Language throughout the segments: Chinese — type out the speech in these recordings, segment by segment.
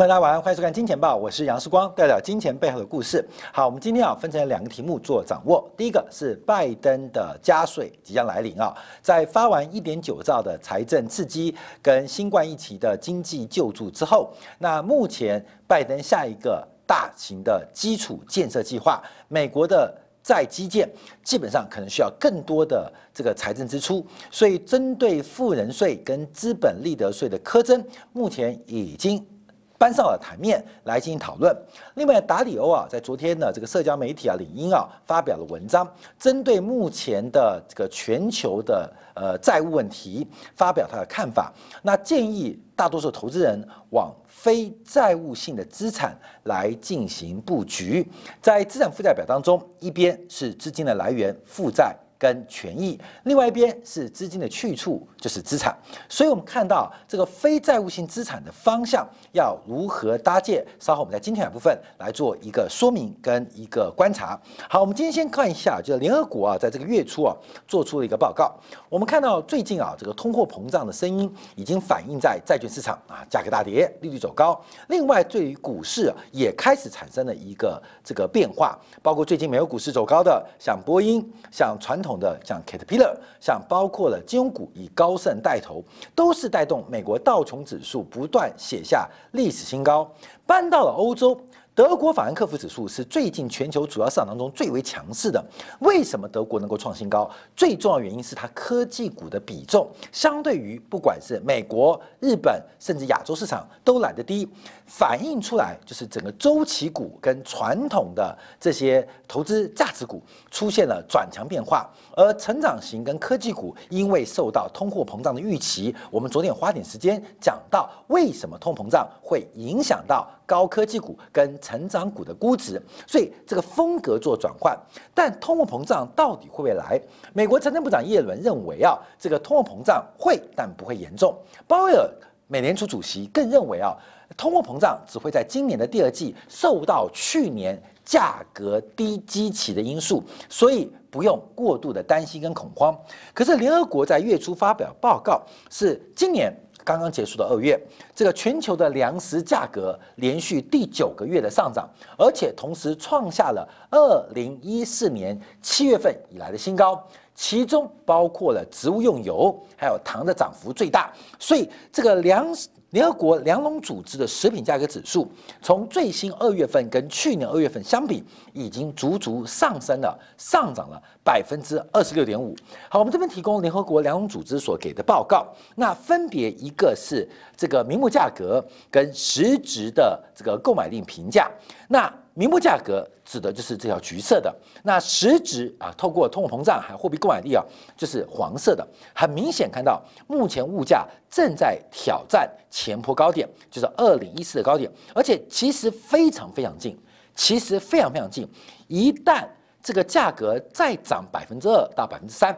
朋友大家晚上欢迎收看《金钱报》，我是杨世光，带来金钱背后的故事。好，我们今天啊分成两个题目做掌握。第一个是拜登的加税即将来临啊，在发完一点九兆的财政刺激跟新冠疫情的经济救助之后，那目前拜登下一个大型的基础建设计划，美国的在基建基本上可能需要更多的这个财政支出，所以针对富人税跟资本利得税的苛征，目前已经。搬上了台面来进行讨论。另外，达里欧啊，在昨天呢，这个社交媒体啊，领英啊，发表了文章，针对目前的这个全球的呃债务问题，发表他的看法。那建议大多数投资人往非债务性的资产来进行布局。在资产负债表当中，一边是资金的来源，负债。跟权益，另外一边是资金的去处，就是资产。所以，我们看到这个非债务性资产的方向要如何搭建，稍后我们在今天的部分来做一个说明跟一个观察。好，我们今天先看一下，就是联合国啊，在这个月初啊，做出了一个报告。我们看到最近啊，这个通货膨胀的声音已经反映在债券市场啊，价格大跌，利率走高。另外，对于股市也开始产生了一个这个变化，包括最近美国股市走高的，像波音，像传统。的像 Caterpillar，像包括了金融股以高盛带头，都是带动美国道琼指数不断写下历史新高，搬到了欧洲。德国法兰克福指数是最近全球主要市场当中最为强势的。为什么德国能够创新高？最重要原因是它科技股的比重相对于不管是美国、日本甚至亚洲市场都来得低，反映出来就是整个周期股跟传统的这些投资价值股出现了转强变化，而成长型跟科技股因为受到通货膨胀的预期，我们昨天花点时间讲到为什么通膨胀会影响到。高科技股跟成长股的估值，所以这个风格做转换。但通货膨胀到底会不会来？美国财政部长耶伦认为啊，这个通货膨胀会，但不会严重。鲍威尔美联储主席更认为啊，通货膨胀只会在今年的第二季受到去年价格低基期的因素，所以不用过度的担心跟恐慌。可是联合国在月初发表报告，是今年。刚刚结束的二月，这个全球的粮食价格连续第九个月的上涨，而且同时创下了二零一四年七月份以来的新高，其中包括了植物用油还有糖的涨幅最大，所以这个粮食。联合国粮农组织的食品价格指数，从最新二月份跟去年二月份相比，已经足足上升了，上涨了百分之二十六点五。好，我们这边提供联合国粮农组织所给的报告，那分别一个是这个名目价格跟实质的这个购买力评价，那。名目价格指的就是这条橘色的，那实质啊，透过通货膨胀还有货币购买力啊，就是黄色的。很明显看到，目前物价正在挑战前坡高点，就是二零一四的高点，而且其实非常非常近，其实非常非常近。一旦这个价格再涨百分之二到百分之三，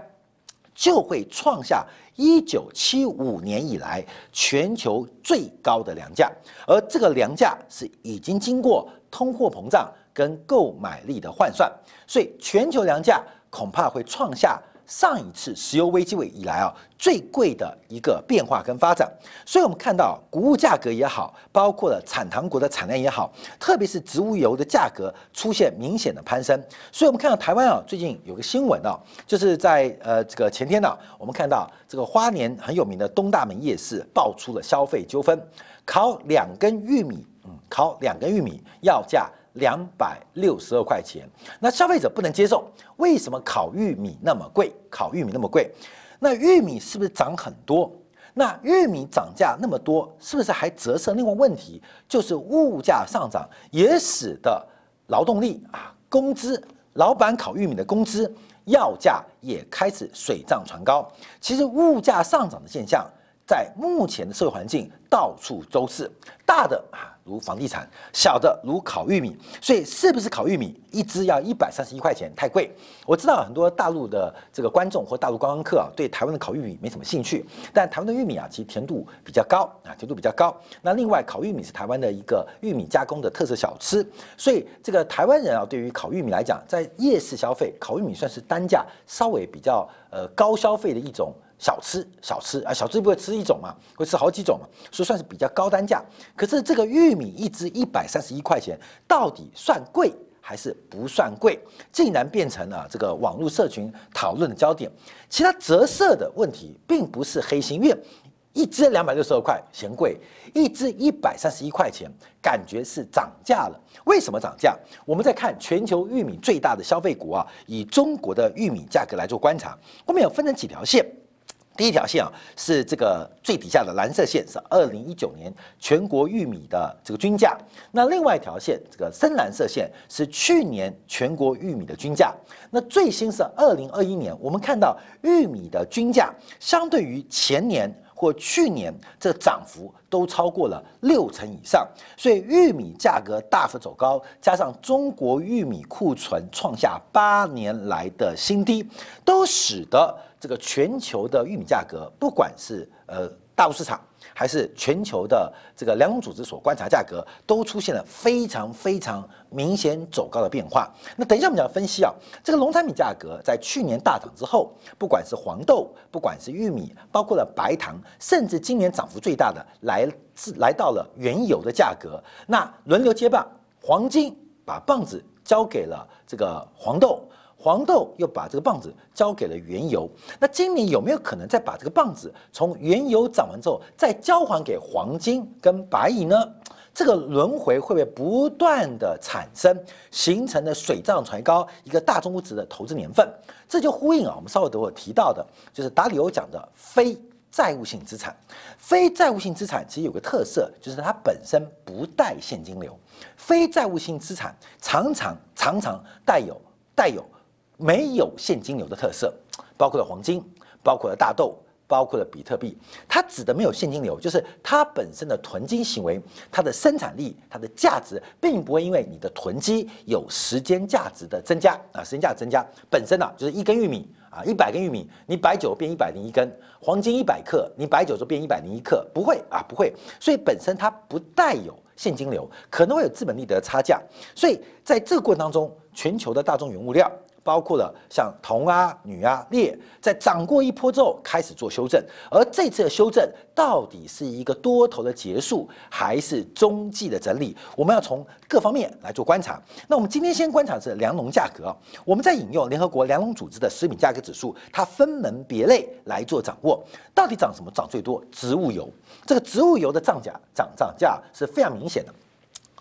就会创下一九七五年以来全球最高的粮价，而这个粮价是已经经过。通货膨胀跟购买力的换算，所以全球粮价恐怕会创下上一次石油危机以来啊最贵的一个变化跟发展。所以我们看到谷物价格也好，包括了产糖国的产量也好，特别是植物油的价格出现明显的攀升。所以我们看到台湾啊最近有个新闻啊，就是在呃这个前天呢，我们看到这个花莲很有名的东大门夜市爆出了消费纠纷，烤两根玉米。嗯，烤两根玉米要价两百六十二块钱，那消费者不能接受。为什么烤玉米那么贵？烤玉米那么贵，那玉米是不是涨很多？那玉米涨价那么多，是不是还折射另外问题？就是物价上涨也使得劳动力啊，工资，老板烤玉米的工资要价也开始水涨船高。其实物价上涨的现象。在目前的社会环境，到处都是大的啊，如房地产；小的如烤玉米。所以，是不是烤玉米一只要一百三十一块钱，太贵？我知道很多大陆的这个观众或大陆观光客啊，对台湾的烤玉米没什么兴趣。但台湾的玉米啊，其实甜度比较高啊，甜度比较高。那另外，烤玉米是台湾的一个玉米加工的特色小吃。所以，这个台湾人啊，对于烤玉米来讲，在夜市消费，烤玉米算是单价稍微比较呃高消费的一种。小吃，小吃啊，小吃不会吃一种嘛，会吃好几种嘛，所以算是比较高单价。可是这个玉米一只一百三十一块钱，到底算贵还是不算贵？竟然变成了这个网络社群讨论的焦点。其他折射的问题并不是黑心，因为一只两百六十二块嫌贵，一只一百三十一块钱感觉是涨价了。为什么涨价？我们在看全球玉米最大的消费国啊，以中国的玉米价格来做观察，我们有分成几条线。第一条线啊，是这个最底下的蓝色线，是二零一九年全国玉米的这个均价。那另外一条线，这个深蓝色线是去年全国玉米的均价。那最新是二零二一年，我们看到玉米的均价相对于前年或去年，这涨幅都超过了六成以上。所以玉米价格大幅走高，加上中国玉米库存创下八年来的新低，都使得。这个全球的玉米价格，不管是呃大陆市场，还是全球的这个粮农组织所观察价格，都出现了非常非常明显走高的变化。那等一下我们就要分析啊，这个农产品价格在去年大涨之后，不管是黄豆，不管是玉米，包括了白糖，甚至今年涨幅最大的来自来到了原油的价格。那轮流接棒，黄金把棒子交给了这个黄豆。黄豆又把这个棒子交给了原油，那今年有没有可能再把这个棒子从原油涨完之后再交还给黄金跟白银呢？这个轮回会不会不断的产生，形成的水涨船高一个大中值的投资年份？这就呼应啊，我们稍微等会提到的，就是达里欧讲的非债务性资产。非债务性资产其实有个特色，就是它本身不带现金流。非债务性资产常常常常带有带有。没有现金流的特色，包括了黄金，包括了大豆，包括了比特币。它指的没有现金流，就是它本身的囤积行为，它的生产力，它的价值，并不会因为你的囤积有时间价值的增加啊，时间价值增加本身呢，就是一根玉米啊，一百根玉米，你摆久变一百零一根；黄金一百克，你摆久就变一百零一克，不会啊，不会。所以本身它不带有现金流，可能会有资本利得差价。所以在这个过程当中，全球的大宗原物料。包括了像铜啊、铝啊、镍，在涨过一波之后开始做修正，而这次的修正到底是一个多头的结束，还是中继的整理？我们要从各方面来做观察。那我们今天先观察是粮农价格，我们在引用联合国粮农组织的食品价格指数，它分门别类来做掌握，到底涨什么涨最多？植物油，这个植物油的涨价涨涨价是非常明显的。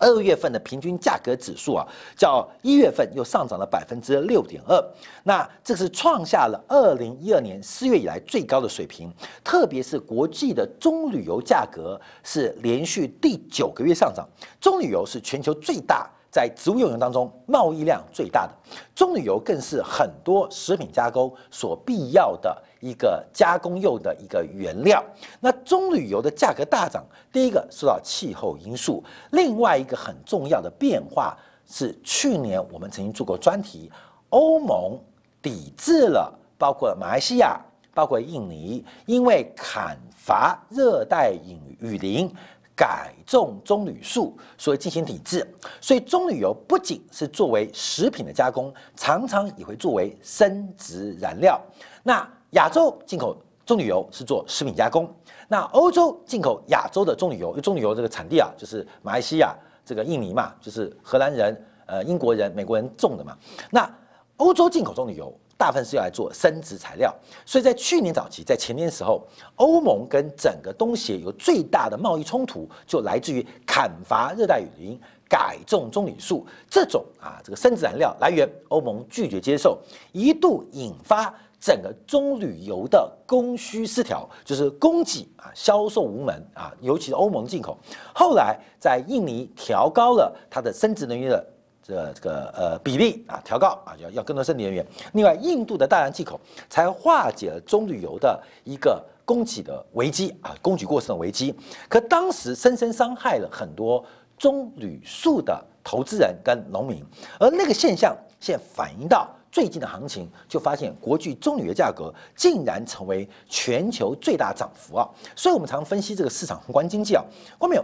二月份的平均价格指数啊，较一月份又上涨了百分之六点二，那这是创下了二零一二年四月以来最高的水平。特别是国际的棕榈油价格是连续第九个月上涨，棕榈油是全球最大。在植物用油当中，贸易量最大的棕榈油更是很多食品加工所必要的一个加工用的一个原料。那棕榈油的价格大涨，第一个受到气候因素，另外一个很重要的变化是去年我们曾经做过专题，欧盟抵制了包括马来西亚、包括印尼，因为砍伐热带雨雨林。改种棕榈树，所以进行抵制。所以棕榈油不仅是作为食品的加工，常常也会作为生殖燃料。那亚洲进口棕榈油是做食品加工，那欧洲进口亚洲的棕榈油，因为棕榈油这个产地啊，就是马来西亚、这个印尼嘛，就是荷兰人、呃英国人、美国人种的嘛。那欧洲进口棕榈油。大部分是要来做生殖材料，所以在去年早期，在前年时候，欧盟跟整个东协有最大的贸易冲突，就来自于砍伐热带雨林、改种棕榈树这种啊这个生殖燃料来源，欧盟拒绝接受，一度引发整个棕榈油的供需失调，就是供给啊销售无门啊，尤其是欧盟进口。后来在印尼调高了它的生殖能源的。这这个呃比例啊调高啊要要更多生理人员。另外，印度的大量进口才化解了棕榈油的一个供给的危机啊，供给过剩的危机。可当时深深伤害了很多棕榈树的投资人跟农民。而那个现象现在反映到最近的行情，就发现国际棕榈的价格竟然成为全球最大涨幅啊！所以我们常分析这个市场宏观经济啊，看没有？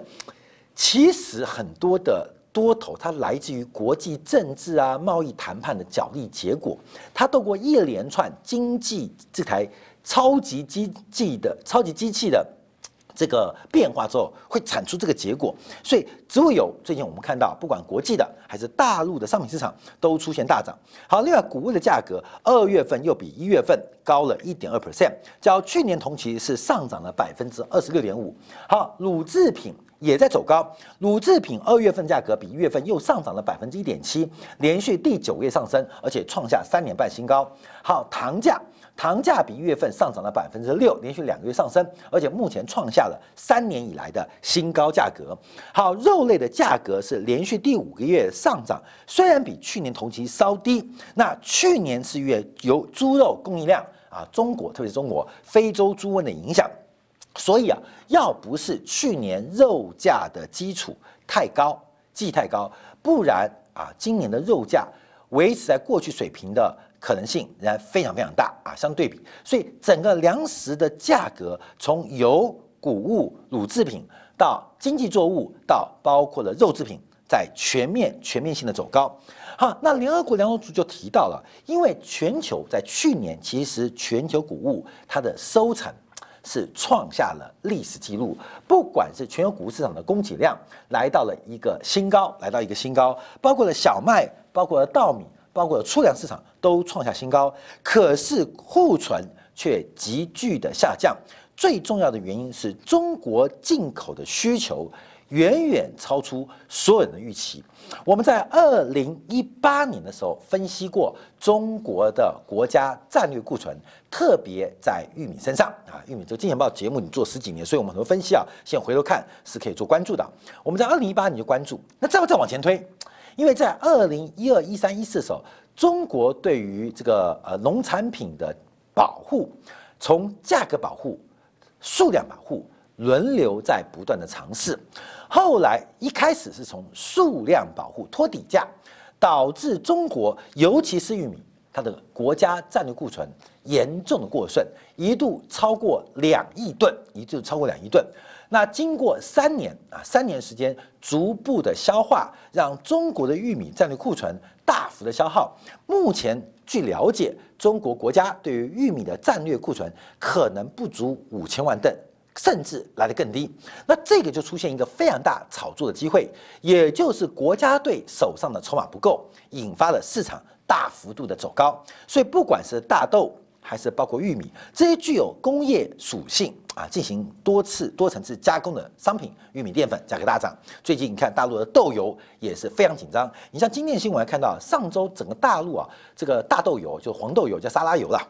其实很多的。多头它来自于国际政治啊、贸易谈判的角力结果，它透过一连串经济这台超级机器的超级机器的。这个变化之后会产出这个结果，所以植物油最近我们看到，不管国际的还是大陆的商品市场都出现大涨。好，另外谷物的价格二月份又比一月份高了一点二 percent，较去年同期是上涨了百分之二十六点五。好，乳制品也在走高，乳制品二月份价格比一月份又上涨了百分之一点七，连续第九个月上升，而且创下三年半新高。好，糖价。糖价比一月份上涨了百分之六，连续两个月上升，而且目前创下了三年以来的新高价格。好，肉类的价格是连续第五个月上涨，虽然比去年同期稍低。那去年四月由猪肉供应量啊，中国特别是中国非洲猪瘟的影响，所以啊，要不是去年肉价的基础太高，记太高，不然啊，今年的肉价维持在过去水平的。可能性仍然非常非常大啊，相对比，所以整个粮食的价格从油、谷物、乳制品到经济作物，到包括了肉制品，在全面全面性的走高。好，那联合国粮农组就提到了，因为全球在去年其实全球谷物它的收成是创下了历史记录，不管是全球谷物市场的供给量来到了一个新高，来到一个新高，包括了小麦，包括了稻米。包括粗粮市场都创下新高，可是库存却急剧的下降。最重要的原因是中国进口的需求远远超出所有人的预期。我们在二零一八年的时候分析过中国的国家战略库存，特别在玉米身上啊。玉米这个金钱豹节目你做十几年，所以我们很多分析啊，现在回头看是可以做关注的。我们在二零一八年就关注，那再再往前推。因为在二零一二、一三、一四的时候，中国对于这个呃农产品的保护，从价格保护、数量保护轮流在不断的尝试。后来一开始是从数量保护托底价，导致中国尤其是玉米，它的国家战略库存严重的过剩，一度超过两亿吨，一度超过两亿吨。那经过三年啊，三年时间逐步的消化，让中国的玉米战略库存大幅的消耗。目前据了解，中国国家对于玉米的战略库存可能不足五千万吨，甚至来得更低。那这个就出现一个非常大炒作的机会，也就是国家队手上的筹码不够，引发了市场大幅度的走高。所以不管是大豆还是包括玉米这些具有工业属性。啊，进行多次多层次加工的商品，玉米淀粉价格大涨。最近你看大陆的豆油也是非常紧张。你像今天新闻看到，上周整个大陆啊，这个大豆油就黄豆油叫沙拉油了，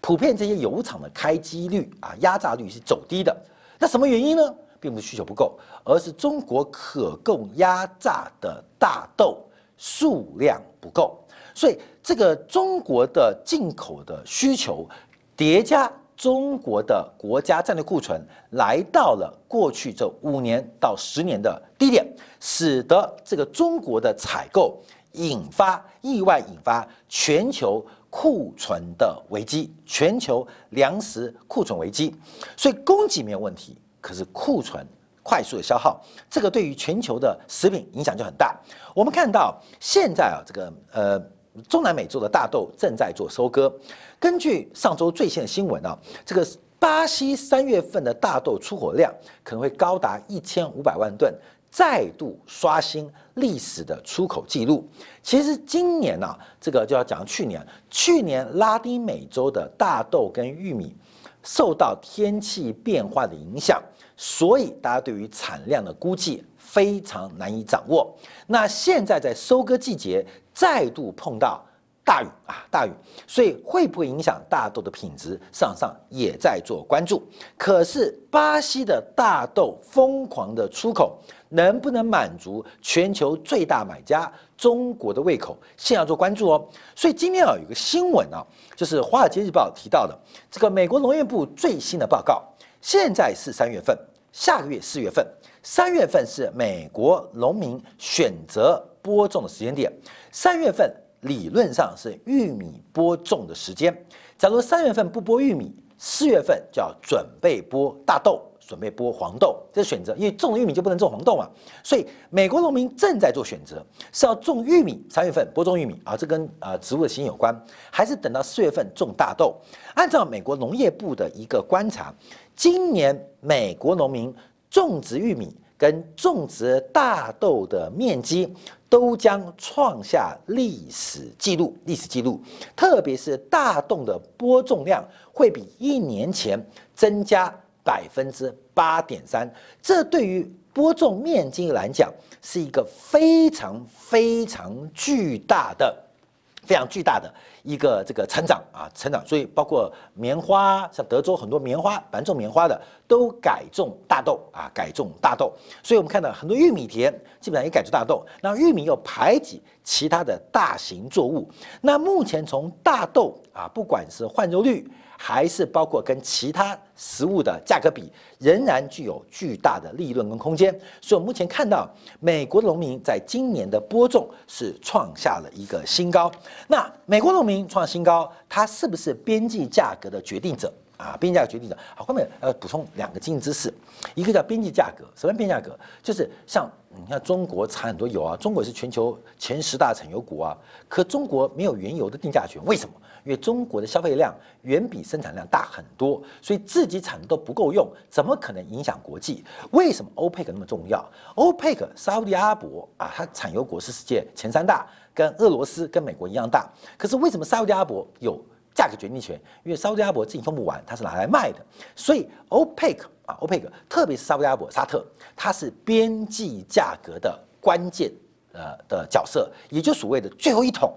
普遍这些油厂的开机率啊，压榨率是走低的。那什么原因呢？并不是需求不够，而是中国可供压榨的大豆数量不够。所以这个中国的进口的需求叠加。中国的国家战略库存来到了过去这五年到十年的低点，使得这个中国的采购引发意外引发全球库存的危机，全球粮食库存危机。所以供给没有问题，可是库存快速的消耗，这个对于全球的食品影响就很大。我们看到现在啊，这个呃。中南美洲的大豆正在做收割。根据上周最新的新闻啊，这个巴西三月份的大豆出口量可能会高达一千五百万吨，再度刷新历史的出口记录。其实今年呢，这个就要讲去年，去年拉丁美洲的大豆跟玉米受到天气变化的影响，所以大家对于产量的估计非常难以掌握。那现在在收割季节。再度碰到大雨啊，大雨，所以会不会影响大豆的品质？市场上也在做关注。可是巴西的大豆疯狂的出口，能不能满足全球最大买家中国的胃口？现在要做关注哦。所以今天啊，有个新闻啊，就是《华尔街日报》提到的这个美国农业部最新的报告。现在是三月份，下个月四月份，三月份是美国农民选择。播种的时间点，三月份理论上是玉米播种的时间。假如三月份不播玉米，四月份就要准备播大豆，准备播黄豆，这是选择，因为种了玉米就不能种黄豆嘛。所以美国农民正在做选择，是要种玉米，三月份播种玉米啊，这跟呃植物的基因有关，还是等到四月份种大豆？按照美国农业部的一个观察，今年美国农民种植玉米跟种植大豆的面积都将创下历史记录，历史记录，特别是大豆的播种量会比一年前增加。百分之八点三，这对于播种面积来讲是一个非常非常巨大的、非常巨大的一个这个成长啊，成长。所以包括棉花，像德州很多棉花，反正种棉花的都改种大豆啊，改种大豆。所以我们看到很多玉米田基本上也改种大豆，那玉米又排挤其他的大型作物。那目前从大豆啊，不管是换肉率。还是包括跟其他食物的价格比，仍然具有巨大的利润跟空间。所以，我们目前看到美国农民在今年的播种是创下了一个新高。那美国农民创新高，它是不是边际价格的决定者啊？边际价格决定者。好，后面呃补充两个经济知识，一个叫边际价格。什么边际价格？就是像你看中国产很多油啊，中国是全球前十大产油国啊，可中国没有原油的定价权，为什么？因为中国的消费量远比生产量大很多，所以自己产的都不够用，怎么可能影响国际？为什么欧佩克那么重要？欧佩克，沙特阿拉伯啊，它产油国是世界前三大，跟俄罗斯、跟美国一样大。可是为什么沙特阿拉伯有价格决定权？因为沙特阿拉伯自己用不完，它是拿来卖的。所以欧佩克啊，欧佩克，特别是沙特阿拉伯、沙特，它是边际价格的关键呃的角色，也就所谓的最后一桶。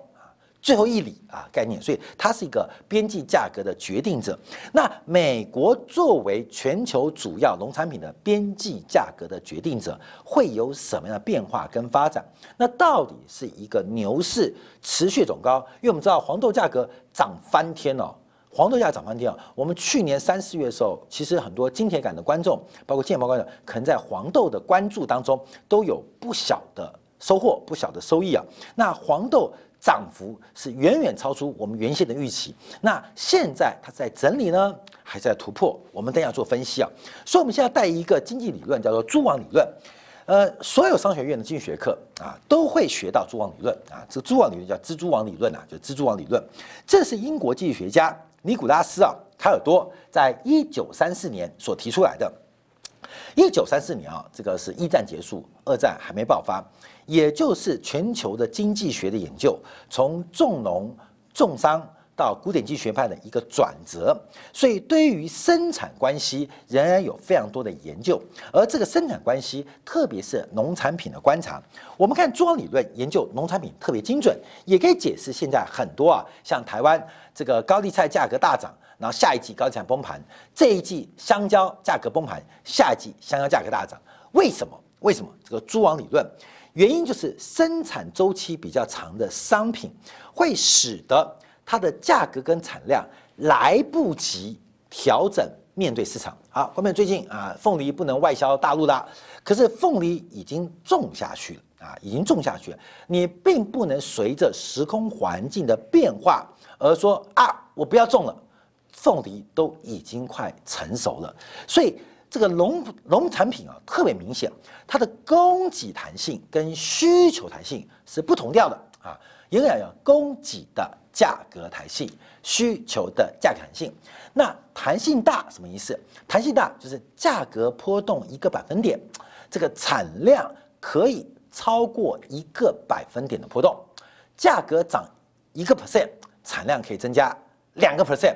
最后一里啊概念，所以它是一个边际价格的决定者。那美国作为全球主要农产品的边际价格的决定者，会有什么样的变化跟发展？那到底是一个牛市持续走高？因为我们知道黄豆价格涨翻天了，黄豆价涨翻天啊！我们去年三四月的时候，其实很多金铁杆的观众，包括金钱豹观众，可能在黄豆的关注当中都有不小的收获、不小的收益啊。那黄豆。涨幅是远远超出我们原先的预期。那现在它在整理呢，还在突破？我们等下做分析啊。所以我们现在带一个经济理论，叫做蛛网理论。呃，所有商学院的经济学课啊，都会学到蛛网理论啊。这个蛛网理论叫蜘蛛网理论啊，就蜘蛛网理论。这是英国经济学家尼古拉斯啊凯尔多在一九三四年所提出来的。一九三四年啊，这个是一战结束，二战还没爆发。也就是全球的经济学的研究，从重农重商到古典经济学派的一个转折，所以对于生产关系仍然有非常多的研究。而这个生产关系，特别是农产品的观察，我们看中央理论研究农产品特别精准，也可以解释现在很多啊，像台湾这个高丽菜价格大涨，然后下一季高丽菜崩盘，这一季香蕉价格崩盘，下一季香蕉价格大涨，为什么？为什么？这个蛛网理论。原因就是生产周期比较长的商品，会使得它的价格跟产量来不及调整，面对市场。好，后面最近啊，凤梨不能外销大陆了，可是凤梨已经种下去了啊，已经种下去了。你并不能随着时空环境的变化而说啊，我不要种了，凤梨都已经快成熟了，所以。这个农农产品啊，特别明显，它的供给弹性跟需求弹性是不同调的啊。应该讲供给的价格弹性，需求的价格弹性。那弹性大什么意思？弹性大就是价格波动一个百分点，这个产量可以超过一个百分点的波动。价格涨一个 percent，产量可以增加两个 percent。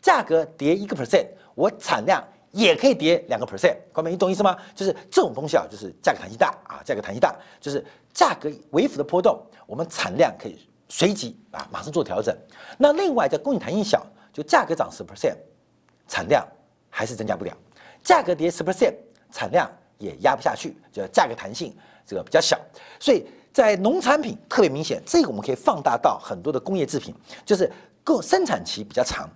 价格跌一个 percent，我产量。也可以跌两个 percent，各位你懂意思吗？就是这种东西啊，就是价格弹性大啊，价格弹性大，就是价格微幅的波动，我们产量可以随即啊马上做调整。那另外在供应弹性小，就价格涨十 percent，产量还是增加不了；价格跌十 percent，产量也压不下去，就价格弹性这个比较小。所以在农产品特别明显，这个我们可以放大到很多的工业制品，就是够生产期比较长。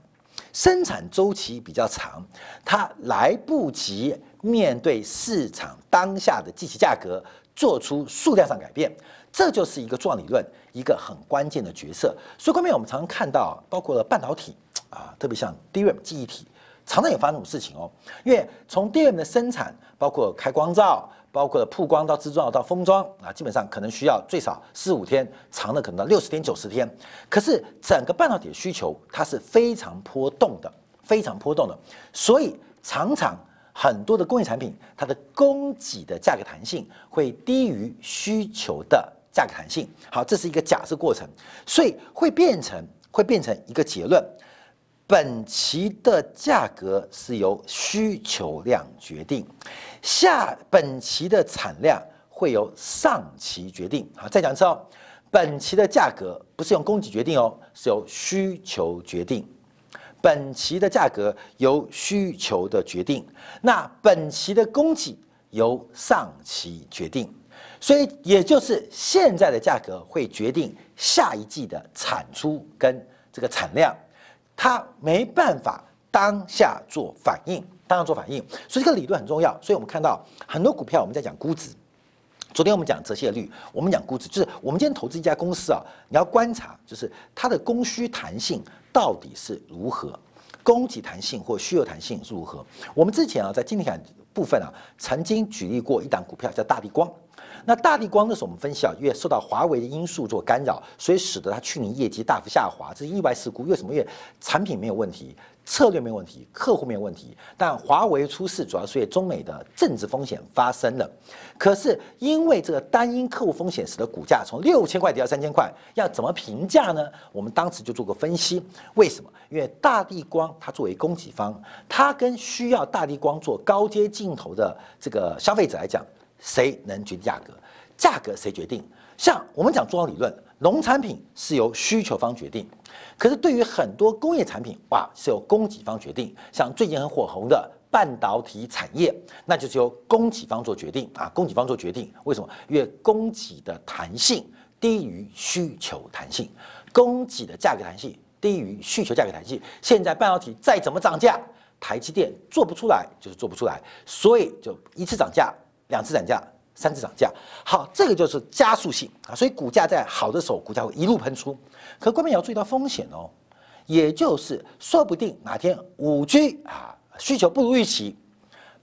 生产周期比较长，它来不及面对市场当下的机器价格做出数量上改变，这就是一个重要理论一个很关键的角色。所以，后面我们常常看到，包括了半导体啊，特别像 DRAM 记忆体，常常有发生这种事情哦。因为从 DRAM 的生产，包括开光照，包括了曝光到制造到封装啊，基本上可能需要最少四五天，长的可能到六十天、九十天。可是整个半导体的需求它是非常波动的，非常波动的，所以常常很多的工业产品，它的供给的价格弹性会低于需求的价格弹性。好，这是一个假设过程，所以会变成会变成一个结论。本期的价格是由需求量决定，下本期的产量会由上期决定。好，再讲一次哦，本期的价格不是用供给决定哦，是由需求决定。本期的价格由需求的决定，那本期的供给由上期决定，所以也就是现在的价格会决定下一季的产出跟这个产量。它没办法当下做反应，当下做反应，所以这个理论很重要。所以我们看到很多股票，我们在讲估值。昨天我们讲折现率，我们讲估值，就是我们今天投资一家公司啊，你要观察，就是它的供需弹性到底是如何，供给弹性或需求弹性是如何。我们之前啊，在经济感部分啊，曾经举例过一档股票叫大地光。那大地光的时候，我们分析啊，因为受到华为的因素做干扰，所以使得它去年业绩大幅下滑，这是意外事故。为什么？因为产品没有问题，策略没有问题，客户没有问题，但华为出事，主要是因为中美的政治风险发生了。可是因为这个单因客户风险，使得股价从六千块跌到三千块，要怎么评价呢？我们当时就做个分析，为什么？因为大地光它作为供给方，它跟需要大地光做高阶镜头的这个消费者来讲。谁能决定价格？价格谁决定？像我们讲重要理论，农产品是由需求方决定，可是对于很多工业产品，哇，是由供给方决定。像最近很火红的半导体产业，那就是由供给方做决定啊，供给方做决定。为什么？因为供给的弹性低于需求弹性，供给的价格弹性低于需求价格弹性。现在半导体再怎么涨价，台积电做不出来，就是做不出来，所以就一次涨价。两次涨价，三次涨价，好，这个就是加速性啊，所以股价在好的时候，股价会一路喷出。可关键要注意到风险哦，也就是说不定哪天五 G 啊需求不如预期，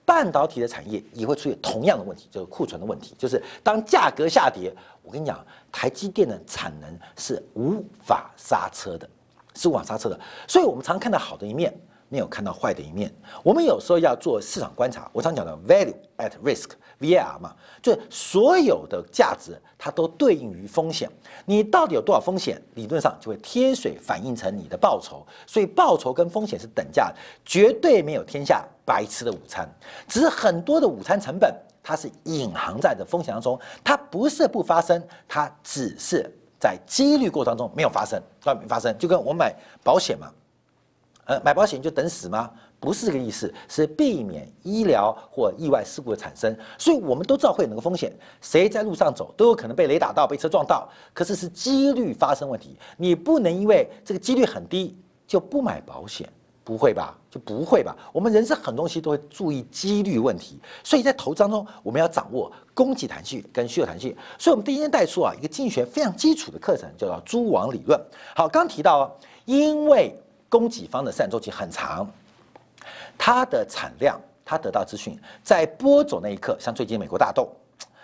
半导体的产业也会出现同样的问题，就是库存的问题。就是当价格下跌，我跟你讲，台积电的产能是无法刹车的，是无法刹车的。所以我们常看到好的一面。没有看到坏的一面。我们有时候要做市场观察，我常讲的 value at risk（VAR） 嘛，就是所有的价值它都对应于风险。你到底有多少风险，理论上就会贴水反映成你的报酬。所以报酬跟风险是等价的，绝对没有天下白吃的午餐。只是很多的午餐成本它是隐含在的风险当中，它不是不发生，它只是在几率过程当中没有发生，没发生，就跟我买保险嘛。呃，买保险就等死吗？不是这个意思，是避免医疗或意外事故的产生。所以我们都知道会有那个风险，谁在路上走都有可能被雷打到、被车撞到。可是是几率发生问题，你不能因为这个几率很低就不买保险，不会吧？就不会吧？我们人生很多东西都会注意几率问题，所以在投资当中我们要掌握供给弹性跟需求弹性。所以我们第一天带出啊一个经济学非常基础的课程，叫做蛛网理论。好，刚提到因为。供给方的生产周期很长，它的产量，它得到资讯，在播种那一刻，像最近美国大豆，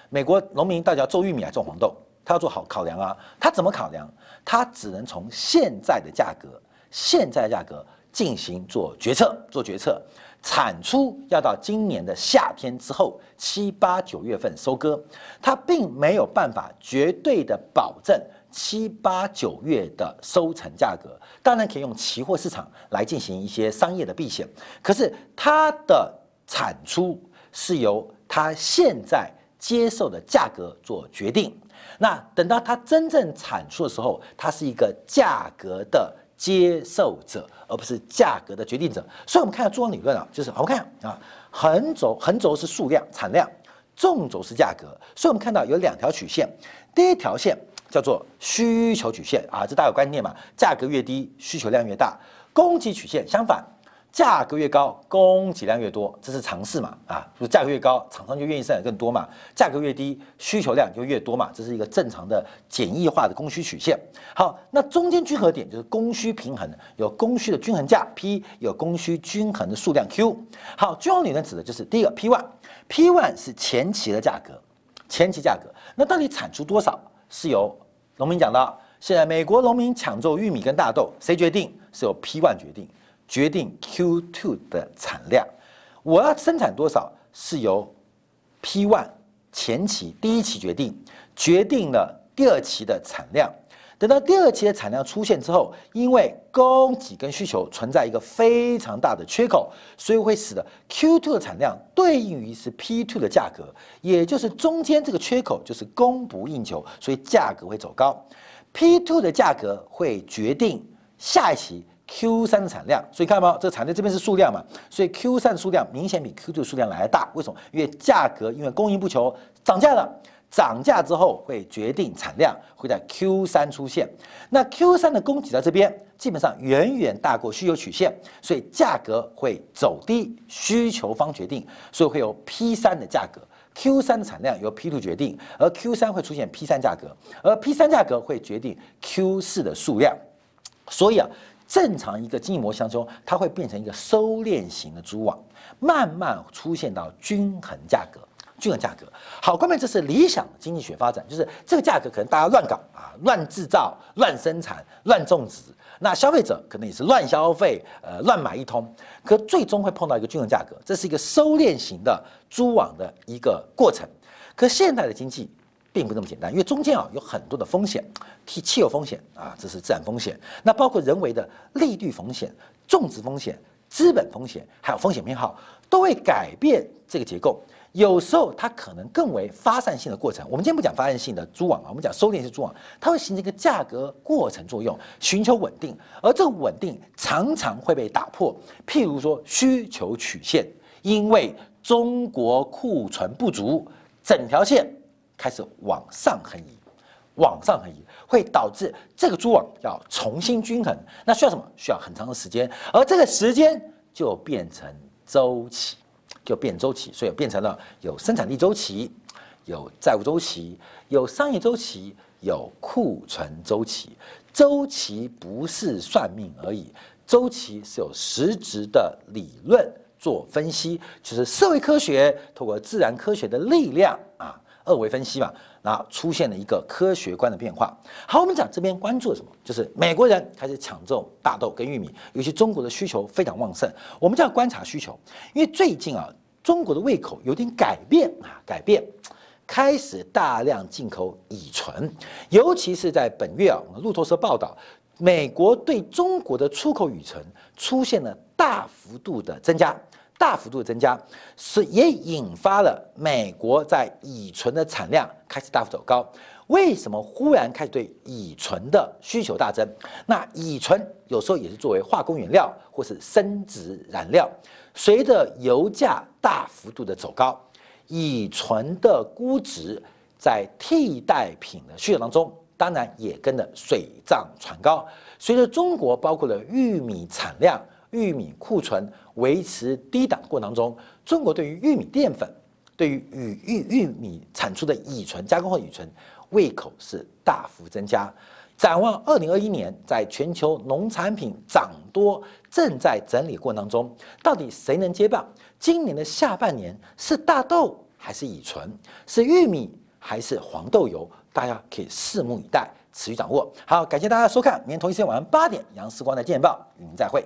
美国农民到底要种玉米还种黄豆，他要做好考量啊，他怎么考量？他只能从现在的价格，现在的价格进行做决策，做决策，产出要到今年的夏天之后，七八九月份收割，他并没有办法绝对的保证。七八九月的收成价格，当然可以用期货市场来进行一些商业的避险，可是它的产出是由它现在接受的价格做决定。那等到它真正产出的时候，它是一个价格的接受者，而不是价格的决定者。所以，我们看到中央理论啊，就是我们看啊，横轴横轴是数量产量，纵轴是价格。所以我们看到有两条曲线，第一条线。叫做需求曲线啊，这大有观念嘛？价格越低，需求量越大。供给曲线相反，价格越高，供给量越多，这是常识嘛？啊，就价格越高，厂商就愿意生产更多嘛；价格越低，需求量就越多嘛。这是一个正常的简易化的供需曲线。好，那中间均衡点就是供需平衡，有供需的均衡价 P，有供需均衡的数量 Q。好，均衡理论指的就是第一个 P one，P one 是前期的价格，前期价格。那到底产出多少是由农民讲到？现在美国农民抢种玉米跟大豆，谁决定？是由 P one 决定。决定 Q two 的产量，我要生产多少是由 P one 前期第一期决定，决定了第二期的产量。等到第二期的产量出现之后，因为供给跟需求存在一个非常大的缺口，所以会使得 Q2 的产量对应于是 P2 的价格，也就是中间这个缺口就是供不应求，所以价格会走高。P2 的价格会决定下一期。Q 三的产量，所以看到没？这个产量这边是数量嘛，所以 Q 三的数量明显比 Q 的数量来的大。为什么？因为价格因为供应不求涨价了，涨价之后会决定产量会在 Q 三出现。那 Q 三的供给在这边基本上远远大过需求曲线，所以价格会走低，需求方决定，所以会有 P 三的价格。Q 三的产量由 P two 决定，而 Q 三会出现 P 三价格，而 P 三价格会决定 Q 四的数量。所以啊。正常一个经济模型中，它会变成一个收敛型的蛛网，慢慢出现到均衡价格。均衡价格，好，关键这是理想经济学发展，就是这个价格可能大家乱搞啊，乱制造、乱生产、乱种植，那消费者可能也是乱消费，呃，乱买一通，可最终会碰到一个均衡价格，这是一个收敛型的蛛网的一个过程。可现代的经济。并不那么简单，因为中间啊有很多的风险，气气候风险啊，这是自然风险，那包括人为的利率风险、种植风险、资本风险，还有风险偏好，都会改变这个结构。有时候它可能更为发散性的过程。我们今天不讲发散性的蛛网啊，我们讲收敛性蛛网，它会形成一个价格过程作用，寻求稳定，而这个稳定常常会被打破。譬如说需求曲线，因为中国库存不足，整条线。开始往上横移，往上横移会导致这个蛛网要重新均衡，那需要什么？需要很长的时间，而这个时间就变成周期，就变周期，所以变成了有生产力周期，有债务周期，有商业周期，有库存周期。周期不是算命而已，周期是有实质的理论做分析，就是社会科学通过自然科学的力量啊。二维分析嘛，那出现了一个科学观的变化。好，我们讲这边关注什么？就是美国人开始抢种大豆跟玉米，尤其中国的需求非常旺盛。我们就要观察需求，因为最近啊，中国的胃口有点改变啊，改变，开始大量进口乙醇，尤其是在本月啊，路透社报道，美国对中国的出口乙醇出现了大幅度的增加。大幅度增加，是也引发了美国在乙醇的产量开始大幅走高。为什么忽然开始对乙醇的需求大增？那乙醇有时候也是作为化工原料或是生殖燃料。随着油价大幅度的走高，乙醇的估值在替代品的需求当中，当然也跟着水涨船高。随着中国包括了玉米产量。玉米库存维持低档过程当中，中国对于玉米淀粉、对于玉玉玉米产出的乙醇加工后乙醇胃口是大幅增加。展望二零二一年，在全球农产品涨多正在整理过程当中，到底谁能接棒？今年的下半年是大豆还是乙醇？是玉米还是黄豆油？大家可以拭目以待，持续掌握。好，感谢大家收看，明天同一时间晚上八点，杨世光的见报与您再会。